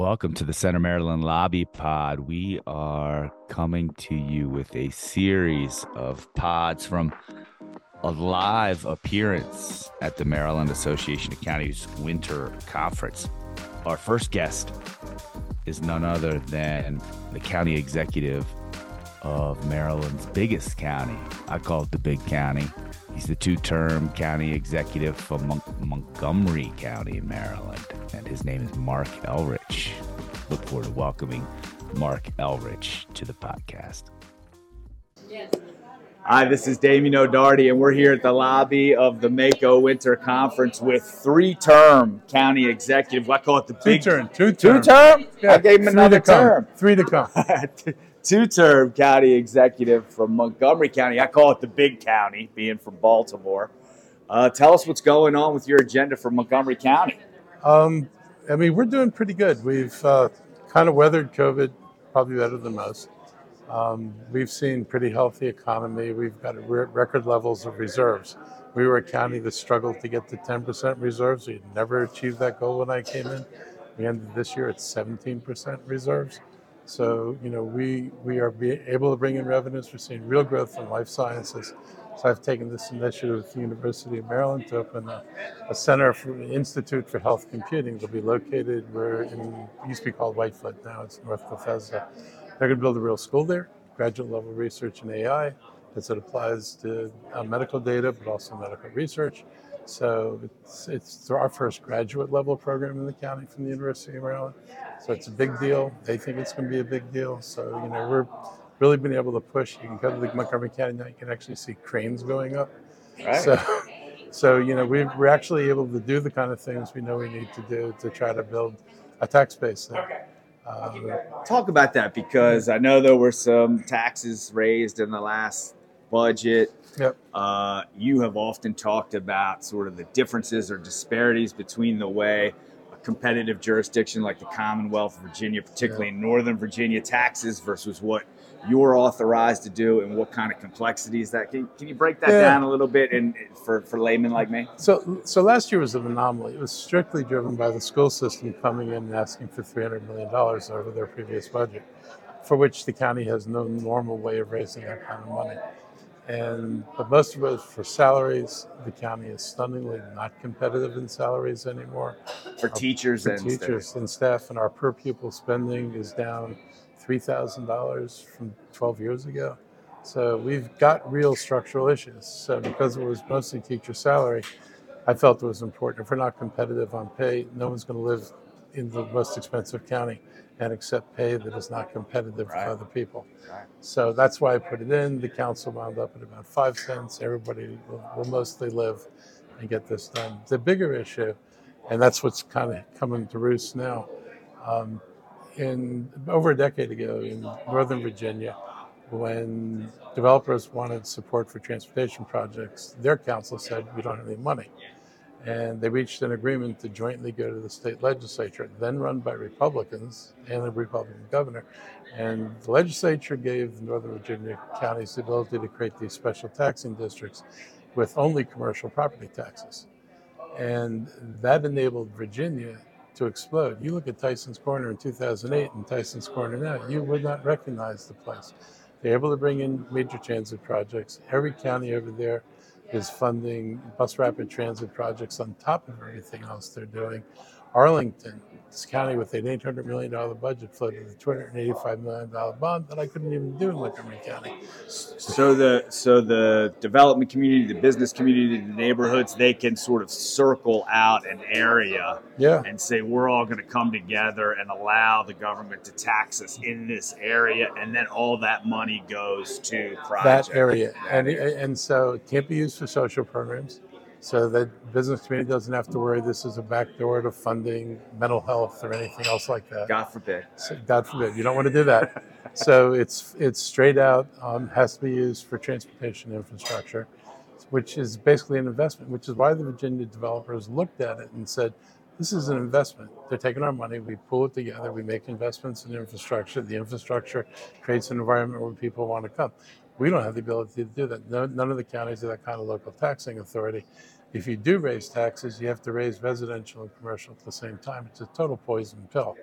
Welcome to the Center Maryland Lobby Pod. We are coming to you with a series of pods from a live appearance at the Maryland Association of Counties Winter Conference. Our first guest is none other than the county executive of Maryland's biggest county. I call it the big county. He's the two term county executive for Mon- Montgomery County Maryland, and his name is Marc Elrich. Look forward to welcoming Marc Elrich to the podcast. Hi, this is Damian O'Doherty, and we're here at the lobby of the MACo Winter Conference with three-term county executive. I call it the Two big term, two term. two-term. Yeah, I gave him three another to come. term. Three to come. Two-term county executive from Montgomery County. I call it the big county, being from Baltimore. Uh, tell us what's going on with your agenda for Montgomery County. Um, I mean, we're doing pretty good. We've uh, kind of weathered COVID probably better than most. Um, we've seen pretty healthy economy. We've got re- record levels of reserves. We were a county that struggled to get to 10% reserves. We never achieved that goal when I came in. We ended this year at 17% reserves. So, you know, we, we are able to bring in revenues. We're seeing real growth in life sciences. So I've taken this initiative with the University of Maryland to open a, a center for an Institute for Health Computing. It'll be located where in it used to be called White Flint, now it's North Bethesda. They're going to build a real school there, graduate level research in AI, as it applies to uh, medical data, but also medical research. So it's, it's our first graduate level program in the county from the University of Maryland. So it's a big deal. They think it's going to be a big deal. So, you know, we're really been able to push. You can go to the Montgomery County now, you can actually see cranes going up. Right. So, so you know, we've, we're actually able to do the kind of things we know we need to do to try to build a tax base there. Um, Talk about that because I know there were some taxes raised in the last budget. yep. Uh, you have often talked about sort of the differences or disparities between the way a competitive jurisdiction like the Commonwealth of Virginia, particularly in Northern Virginia, taxes versus what you're authorized to do and what kind of complexities that can, can you break that Yeah. down a little bit and for, for laymen like me? So, so last year was an anomaly. It was strictly driven by the school system coming in and asking for $300 million over their previous budget, for which the county has no normal way of raising that kind of money. And but most of it for salaries. The county is stunningly not competitive in salaries anymore. For teachers for and teachers and staff, and our per pupil spending is down three thousand dollars from twelve years ago. So we've got real structural issues. So because it was mostly teacher salary, I felt it was important. If we're not competitive on pay, no one's going to live in the most expensive county and accept pay that is not competitive Right. for other people. Right. So that's why I put it in. The council wound up at about five cents. Everybody will, will mostly live and get this done. The bigger issue, and that's what's kind of coming to roost now. Um, in over a decade ago in Northern Virginia, when developers wanted support for transportation projects, their council said we don't have any money. And they reached an agreement to jointly go to the state legislature, then run by Republicans and a Republican governor. And the legislature gave Northern Virginia counties the ability to create these special taxing districts with only commercial property taxes. And that enabled Virginia to explode. You look at Tyson's Corner in 2008 and Tyson's Corner now, you would not recognize the place. They're able to bring in major transit projects. Every county over there is funding bus rapid transit projects on top of everything else they're doing. Arlington, this county with an $800 million budget, floated a $285 million bond that I couldn't even do in Montgomery County. So the so the development community, the business community, the neighborhoods, they can sort of circle out an area Yeah. and say we're all going to come together and allow the government to tax us in this area, and then all that money goes to projects. that area, and and so it can't be used for social programs. So that business community doesn't have to worry this is a backdoor to funding mental health or anything else like that. God forbid. So God forbid, you don't want to do that. so it's it's straight out um, has to be used for transportation infrastructure, which is basically an investment. Which is why the Virginia developers looked at it and said, "This is an investment. They're taking our money, we pull it together, we make investments in infrastructure. The infrastructure creates an environment where people want to come." We don't have the ability to do that. No, none of the counties have that kind of local taxing authority. If you do raise taxes, you have to raise residential and commercial at the same time. It's a total poison pill.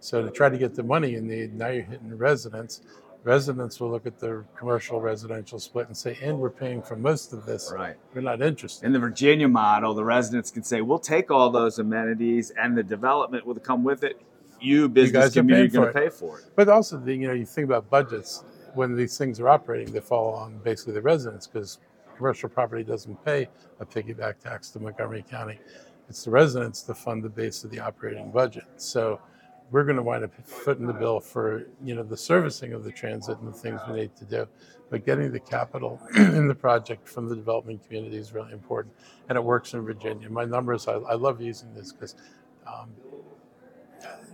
So to try to get the money you need, now you're hitting residents. Residents will look at the commercial residential split and say, and we're paying for most of this. Right. We're not interested. In the Virginia model, the residents can say, "We'll take all those amenities, and the development will come with it. You, business guys community, are going to pay for it." But also, the, you know, you think about budgets when these things are operating, they fall on basically the residents because commercial property doesn't pay a piggyback tax to Montgomery County. It's the residents that fund the base of the operating budget. So we're going to wind up footing the bill for you know the servicing of the transit and the things we need to do. But getting the capital in the project from the development community is really important, and it works in Virginia. My numbers, I, I love using this because um,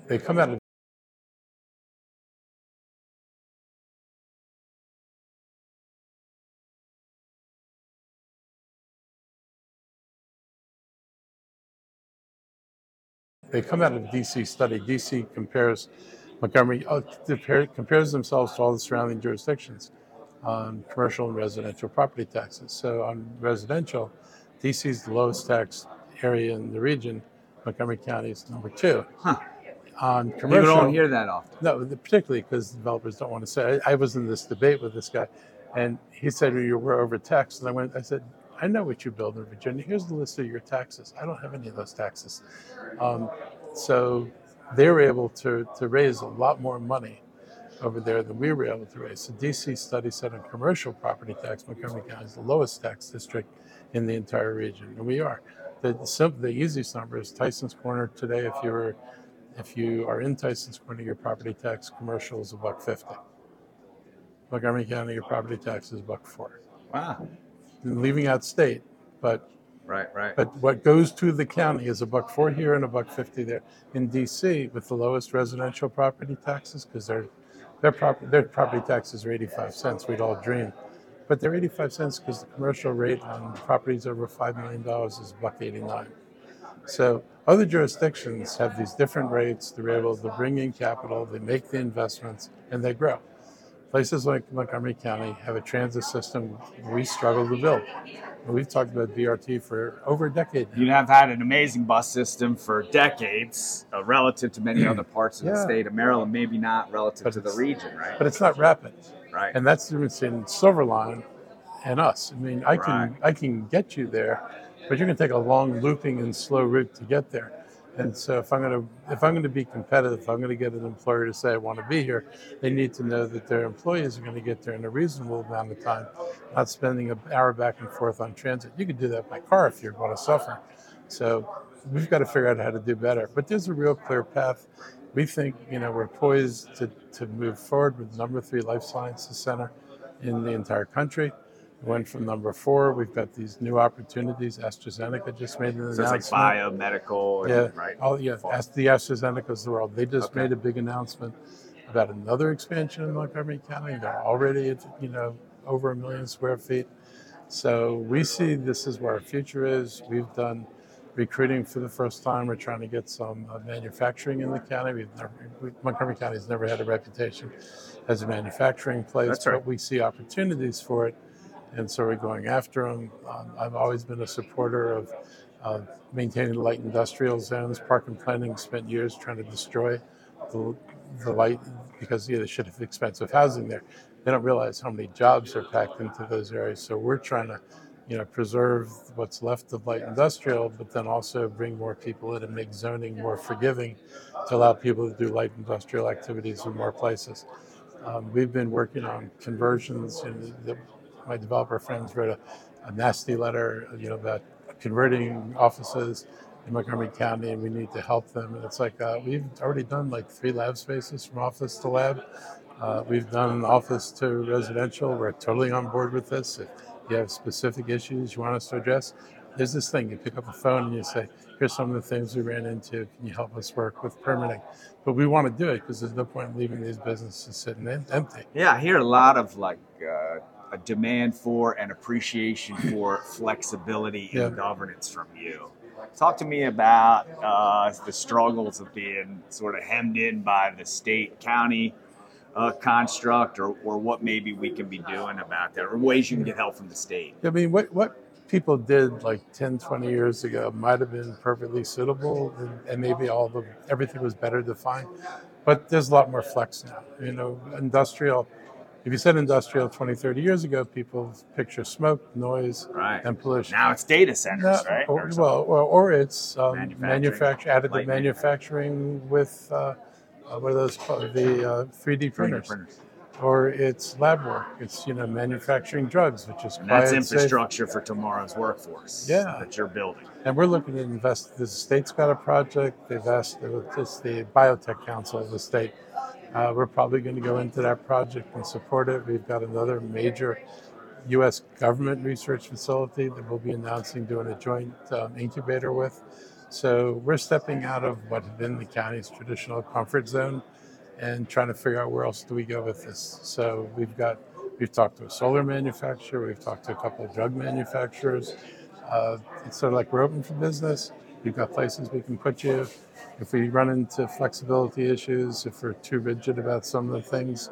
they come out of they come out of a DC study. DC compares Montgomery uh, compare, compares themselves to all the surrounding jurisdictions on commercial and residential property taxes. So on residential, DC is the lowest tax area in the region. Montgomery County is number two. Huh. On You don't hear that often. no, particularly because developers don't want to say. I, I was in this debate with this guy, and he said you were overtaxed, and I went. I said, I know what you build in Virginia. Here's the list of your taxes. I don't have any of those taxes. Um, so they're able to to raise a lot more money over there than we were able to raise. The DC study said on commercial property tax, Montgomery County is the lowest tax district in the entire region, and we are. The, the, sim- the easiest number is Tyson's Corner today. If you were if you are in Tyson's Corner, your property tax commercial is a buck fifty. Montgomery County, your property tax is a buck four. Wow. Leaving out state, but Right. Right. but what goes to the county is a buck four here and a buck fifty there. In DC, with the lowest residential property taxes, because their their property their property taxes are eighty five cents. We'd all dream, but they're eighty five cents because the commercial rate on properties over five million dollars is buck eighty nine. So other jurisdictions have these different rates. They're able to bring in capital, they make the investments, and they grow. Places like Montgomery County have a transit system we struggle to build. We've talked about BRT for over a decade now. You have had an amazing bus system for decades, uh, relative to many other parts of the state of Maryland. Maybe not relative But to the region, right? But it's not rapid. Right. And that's the difference in Silver Line and us. I mean, I can Right. I can get you there, but you're going to take a long looping and slow route to get there. And so if I'm going to if I'm going to be competitive, if I'm going to get an employer to say I want to be here, they need to know that their employees are going to get there in a reasonable amount of time, not spending an hour back and forth on transit. You could do that by car if you're going to suffer. So we've got to figure out how to do better. But there's a real clear path. We think you know we're poised to, to move forward with number three life sciences center in the entire country. We went from number four. We've got these new opportunities. AstraZeneca just made an so it's like biomedical, and, Yeah, right? Oh, yeah. As the AstraZeneca's of the world. They just Okay. made a big announcement about another expansion in Montgomery County. They're already at, you know, over a million square feet. So we see this is where our future is. We've done recruiting for the first time. We're trying to get some uh, manufacturing in the county. We've never, we, Montgomery County has never had a reputation as a manufacturing place, right. but we see opportunities for it, and so we're going after them. Um, I've always been a supporter of uh, maintaining light industrial zones. Park and Planning spent years trying to destroy the, the light because yeah, they should have expensive housing there. They don't realize how many jobs are packed into those areas. So we're trying to, you know, preserve what's left of light industrial, but then also bring more people in and make zoning more forgiving to allow people to do light industrial activities in more places. Um, we've been working on conversions. You know, my developer friends wrote a, a nasty letter, you know, about converting offices in Montgomery County, and we need to help them. And it's like uh, we've already done like three lab spaces from office to lab. Uh, we've done office to residential. We're totally on board with this. If you have specific issues you want us to address, there's this thing. You pick up the phone and you say, "Here's some of the things we ran into. Can you help us work with permitting?" But we want to do it because there's no point in leaving these businesses sitting empty. Yeah, I hear a lot of like uh, a demand for and appreciation for flexibility in Yeah. governance from you. Talk to me about uh, the struggles of being sort of hemmed in by the state county uh, construct, or, or what maybe we can be doing about that, or ways you can get help from the state. I mean, what, what people did like 10, 20 years ago might have been perfectly suitable, and, and maybe all the everything was better defined. but there's a lot more flex now. You know, industrial. If you said industrial 20, 30 years ago, people picture smoke, noise, Right. and pollution. Now it's data centers, No, right? Or, Or well, or, or it's um, Manufacturing, manufacture, additive light manufacturing with uh, uh, what are those called? The uh, 3D 3D printers. printers. Or it's lab work. It's you know manufacturing drugs, which is And that's quiet, safe. infrastructure for tomorrow's workforce. Yeah. That you're building. And we're looking to invest. The state's got a project. They've asked it's the Biotech Council of the state. Uh, we're probably going to go into that project and support it. We've got another major U.S. government research facility that we'll be announcing doing a joint um, incubator with. So we're stepping out of what had been the county's traditional comfort zone and trying to figure out where else do we go with this. So we've got we've talked to a solar manufacturer, we've talked to a couple of drug manufacturers. Uh, it's sort of like we're open for business. We've got places we can put you. If we run into flexibility issues, if we're too rigid about some of the things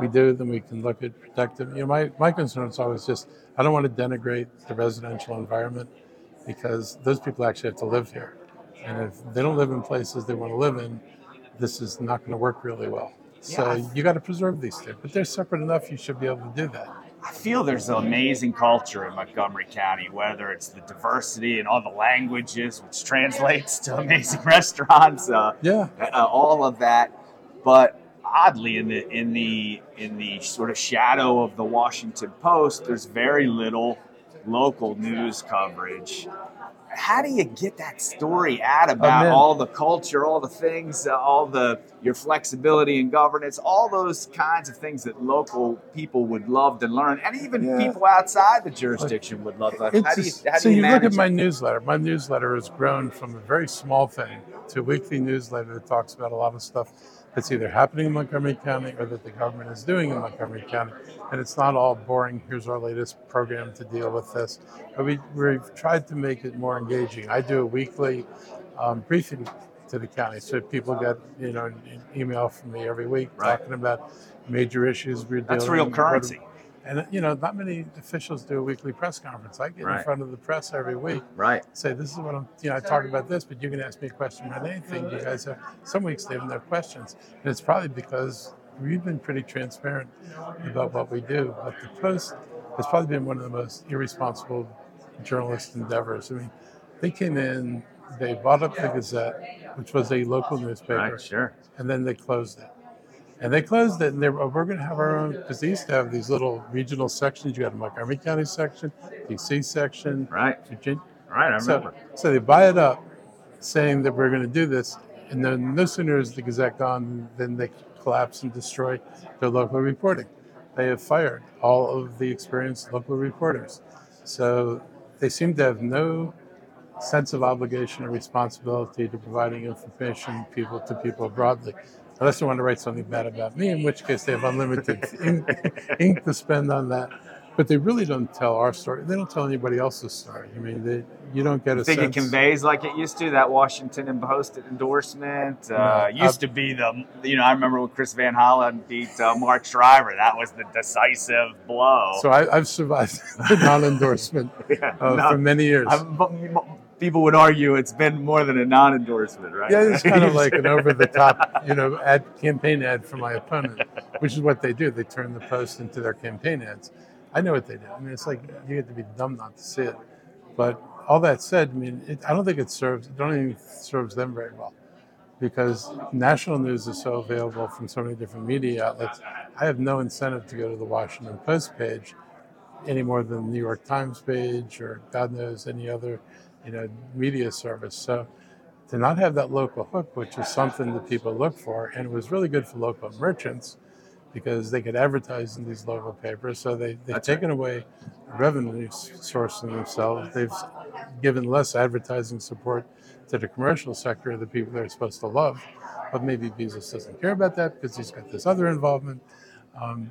we do, then we can look at protective. You know, my, my concern is always just I don't want to denigrate the residential environment because those people actually have to live here. And if they don't live in places they want to live in, this is not going to work really well. So Yeah. you got to preserve these two, but they're separate enough. You should be able to do that. I feel there's an amazing culture in Montgomery County, whether it's the diversity and all the languages, which translates to amazing restaurants, uh, Yeah, uh, all of that. But oddly, in the in the in the sort of shadow of the Washington Post, there's very little local news coverage. How do you get that story out about man. all the culture, all the things, uh, all the your flexibility in governance, all those kinds of things that local people would love to learn, and even Yeah. people outside the jurisdiction would love to. learn? How do you, It's- how do so you, you, look manage at my it? newsletter. My newsletter has grown from a very small thing to a weekly newsletter that talks about a lot of stuff that's either happening in Montgomery County or that the government is doing in Montgomery County. And it's not all boring. Here's our latest program to deal with this. But we, we've tried to make it more engaging. I do a weekly um, briefing to the county, so people get you know an email from me every week Right. talking about major issues we're dealing. That's real with. And you know, not many officials do a weekly press conference. I get Right. in front of the press every week, right? say, "This is what I'm." You know, I talk about this, but you can ask me a question about anything. You guys have some weeks they have no questions, and it's probably because we've been pretty transparent about what we do. But the Post has probably been one of the most irresponsible journalist endeavors. I mean, they came in, they bought up the Gazette, which was a local newspaper Right, sure. and then they closed it. And they closed it, and they were, oh, we're going to have our own, because they used to have these little regional sections. You got a Montgomery County section, DC section, Right, Virginia. right. I remember. So, so they buy it up, saying that we're going to do this, and then no sooner is the Gazette gone than they collapse and destroy their local reporting. They have fired all of the experienced local reporters. So they seem to have no sense of obligation or responsibility to providing information people to people broadly. Unless they want to write something bad about me, in which case they have unlimited ink, ink to spend on that. But they really don't tell our story. They don't tell anybody else's story. I mean, they, you don't get a You think sense. it conveys like it used to that Washington Post endorsement? Uh, No, used to be the you know I remember when Chris Van Hollen beat uh, Mark Shriver. That was the decisive blow. So I, I've survived the non-endorsement Yeah, uh, no, for many years. I'm- people would argue it's been more than a non-endorsement, right? Yeah, it's kind of like an over-the-top, you know, ad campaign ad for my opponent, which is what they do. They turn the post into their campaign ads. I know what they do. I mean, it's like you have to be dumb not to see it. But all that said, I mean, it, I don't think it serves. It don't it serves them very well because national news is so available from so many different media outlets. I have no incentive to go to the Washington Post page any more than the New York Times page or God knows any other, you know, media service. So to not have that local hook, which is something that people look for, and it was really good for local merchants because they could advertise in these local papers. So they, they've That's taken away a revenue source in themselves. They've given less advertising support to the commercial sector, the people they're supposed to love. But maybe Bezos doesn't care about that because he's got this other involvement. Um,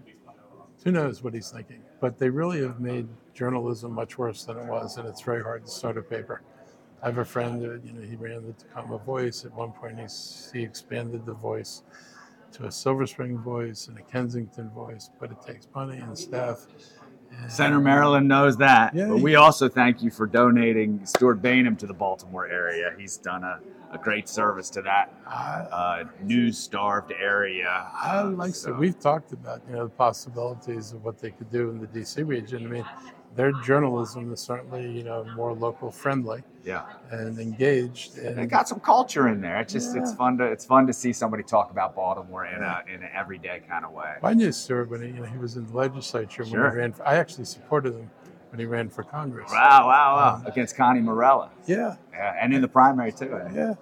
who knows what he's thinking? But they really have made journalism much worse than it was, and it's very hard to start a paper. I have a friend that you know he ran the Takoma Voice. At one point, he he expanded the Voice to a Silver Spring Voice and a Kensington Voice, but it takes money and staff. Center Maryland knows that. But we also thank you for donating Stewart Bainum to the Baltimore area. He's done a, a great service to that uh, news starved area. I like so. We've talked about you know the possibilities of what they could do in the D.C. region. I mean, their journalism is certainly you know more local friendly Yeah. and engaged. And got some culture in there. It's just it's fun to it's fun to see somebody talk about Baltimore in a in an everyday kind of way. I knew Stewart when he, you know, he was in the legislature when he ran. For, I actually supported him when he ran for Congress. Wow, wow, wow. Um, Against Connie Morella. Yeah, Yeah, and in the primary too. Yeah.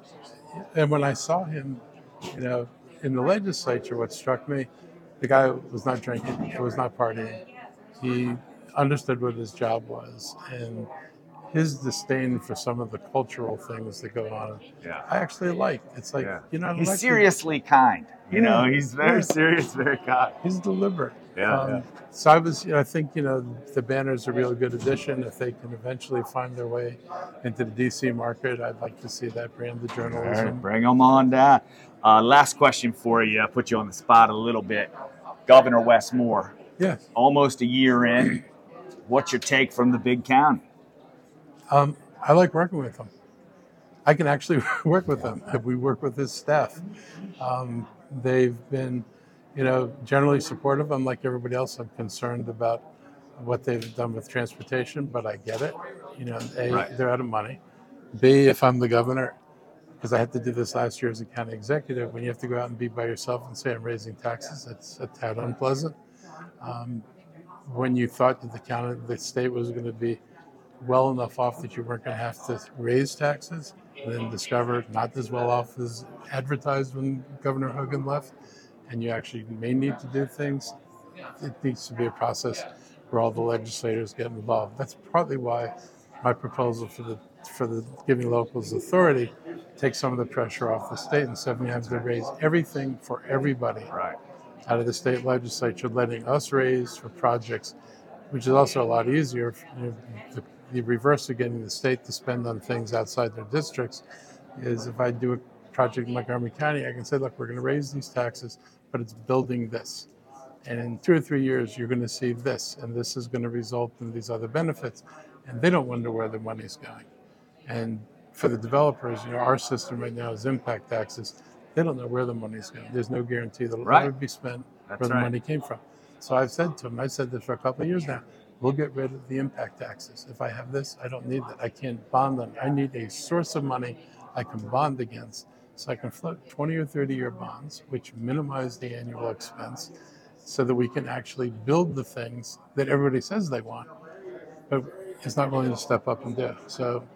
And when I saw him, you know, in the legislature, what struck me, the guy was not drinking, he was not partying. He understood what his job was, and his disdain for some of the cultural things that go on, Yeah. I actually like. It's like Yeah. you know, He's like- seriously kind. You know, he's very Yeah. serious, very kind. He's deliberate. Yeah, Um, yeah. So I was, you know, I think, you know, the banner's a real good addition. If they can eventually find their way into the DC market, I'd like to see that brand of All right, journalism. bring them on down. Uh, last question for you. I put you on the spot a little bit. Governor Wes Moore, Yeah. almost a year in. What's your take from the big county? Um, I like working with them. I can actually work with him. We work with his staff. Um, they've been, you know, generally supportive. I'm like everybody else, I'm concerned about what they've done with transportation, but I get it. You know, A, Right. they're out of money. B, if I'm the governor, because I had to do this last year as a county executive, when you have to go out and be by yourself and say I'm raising taxes, it's a tad unpleasant. Um, when you thought that the county, the state was going to be well enough off that you weren't going to have to raise taxes, and then discover not as well off as advertised when Governor Hogan left, and you actually may need to do things. It needs to be a process where all the legislators get involved. That's partly why my proposal for the for the giving locals authority takes some of the pressure off the state and instead of having to raise everything for everybody Right. Out of the state legislature, letting us raise for projects, which is also a lot easier. You know, the, the reverse of getting the state to spend on things outside their districts is if I do a project in Montgomery County, I can say, look, we're going to raise these taxes, but it's building this. And in two or three years, you're going to see this, and this is going to result in these other benefits. And they don't wonder where the money's going. And for the developers, you know, our system right now is impact taxes. They don't know where the money's going. There's no guarantee that it'll Right. be spent That's where the right. money came from. So I've said to them, I've said this for a couple of years now, we'll get rid of the impact taxes. If I have this, I don't need that. I can't bond on. I need a source of money I can bond against. So I can float 20 or 30 year bonds, which minimize the annual expense, so that we can actually build the things that everybody says they want, but is not willing to step up and do. So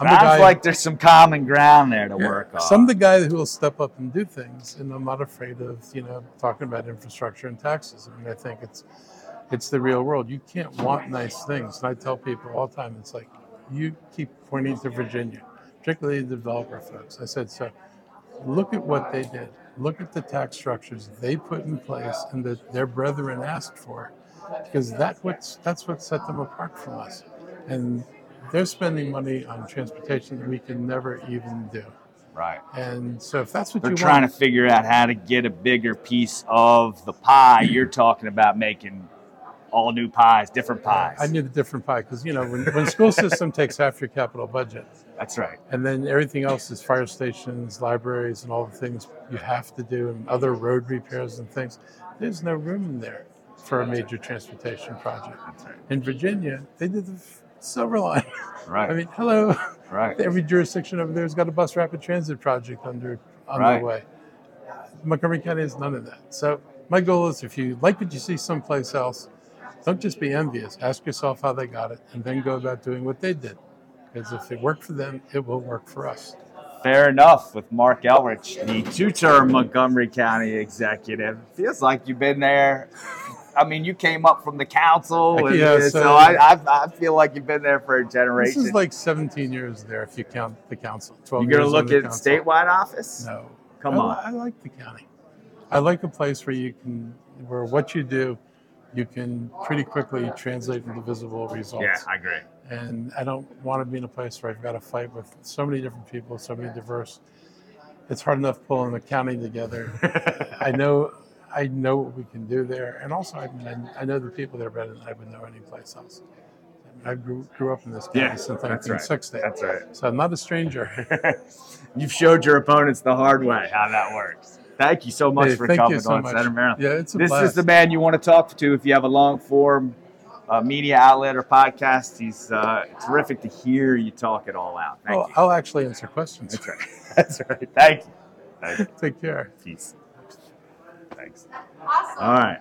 I'm the Sounds guy- like there's some common ground there to work on. some of the guy who will step up and do things, and I'm not afraid of you know talking about infrastructure and taxes. I mean, I think it's it's the real world. You can't want nice things, and I tell people all the time, it's like you keep pointing to Virginia, particularly the developer folks. I said, so look at what they did. Look at the tax structures they put in place and that their brethren asked for, because that what's that's what set them apart from us, and. They're spending money on transportation that we can never even do. right. And so if that's what They're you trying want, to figure out how to get a bigger piece of the pie. You're talking about making all new pies, different pies. I need a different pie because you know when, when school system takes half your capital budget, That's right. and then everything else is fire stations, libraries, and all the things you have to do, and other road repairs and things. There's no room in there for a major transportation project. That's right. In Virginia, they did the f- Silver Line. Right. I mean, hello. right. Every jurisdiction over there has got a bus rapid transit project under Right. underway. Montgomery County has none of that. So my goal is, if you like what you see someplace else, don't just be envious. Ask yourself how they got it, and then go about doing what they did. Because if it worked for them, it will work for us. Fair enough with Marc Elrich, the two-term Montgomery County executive. Feels like you've been there. I mean, you came up from the council, and Yeah, so, so- I, I, I feel like you've been there for a generation. This is like 17 years there if you count the council. 12 You're gonna look at council. statewide office? No. Come I, on. I like the county. I like a place where you can, where what you do, you can pretty quickly translate into visible results. Yeah, I agree. and I don't want to be in a place where I've got to fight with so many different people, so many diverse. It's hard enough pulling the county together. I know, I know what we can do there, and also I mean I, I know the people there better than I would know anyplace else. I, mean, I grew, grew up in this county Yeah, since that's right. 1960, That's right. so I'm not a stranger. You've showed your opponents the hard way how that works. Thank you so much Hey, for coming so on much. Center Maryland. Yeah, it's a This blast. is the man you want to talk to if you have a long form uh, media outlet or podcast. He's uh, terrific to hear you talk it all out. Thank Oh, you. I'll actually answer questions. That's right. That's right. Thank you. Thank you. Take care. Peace. Thanks. Awesome. All right.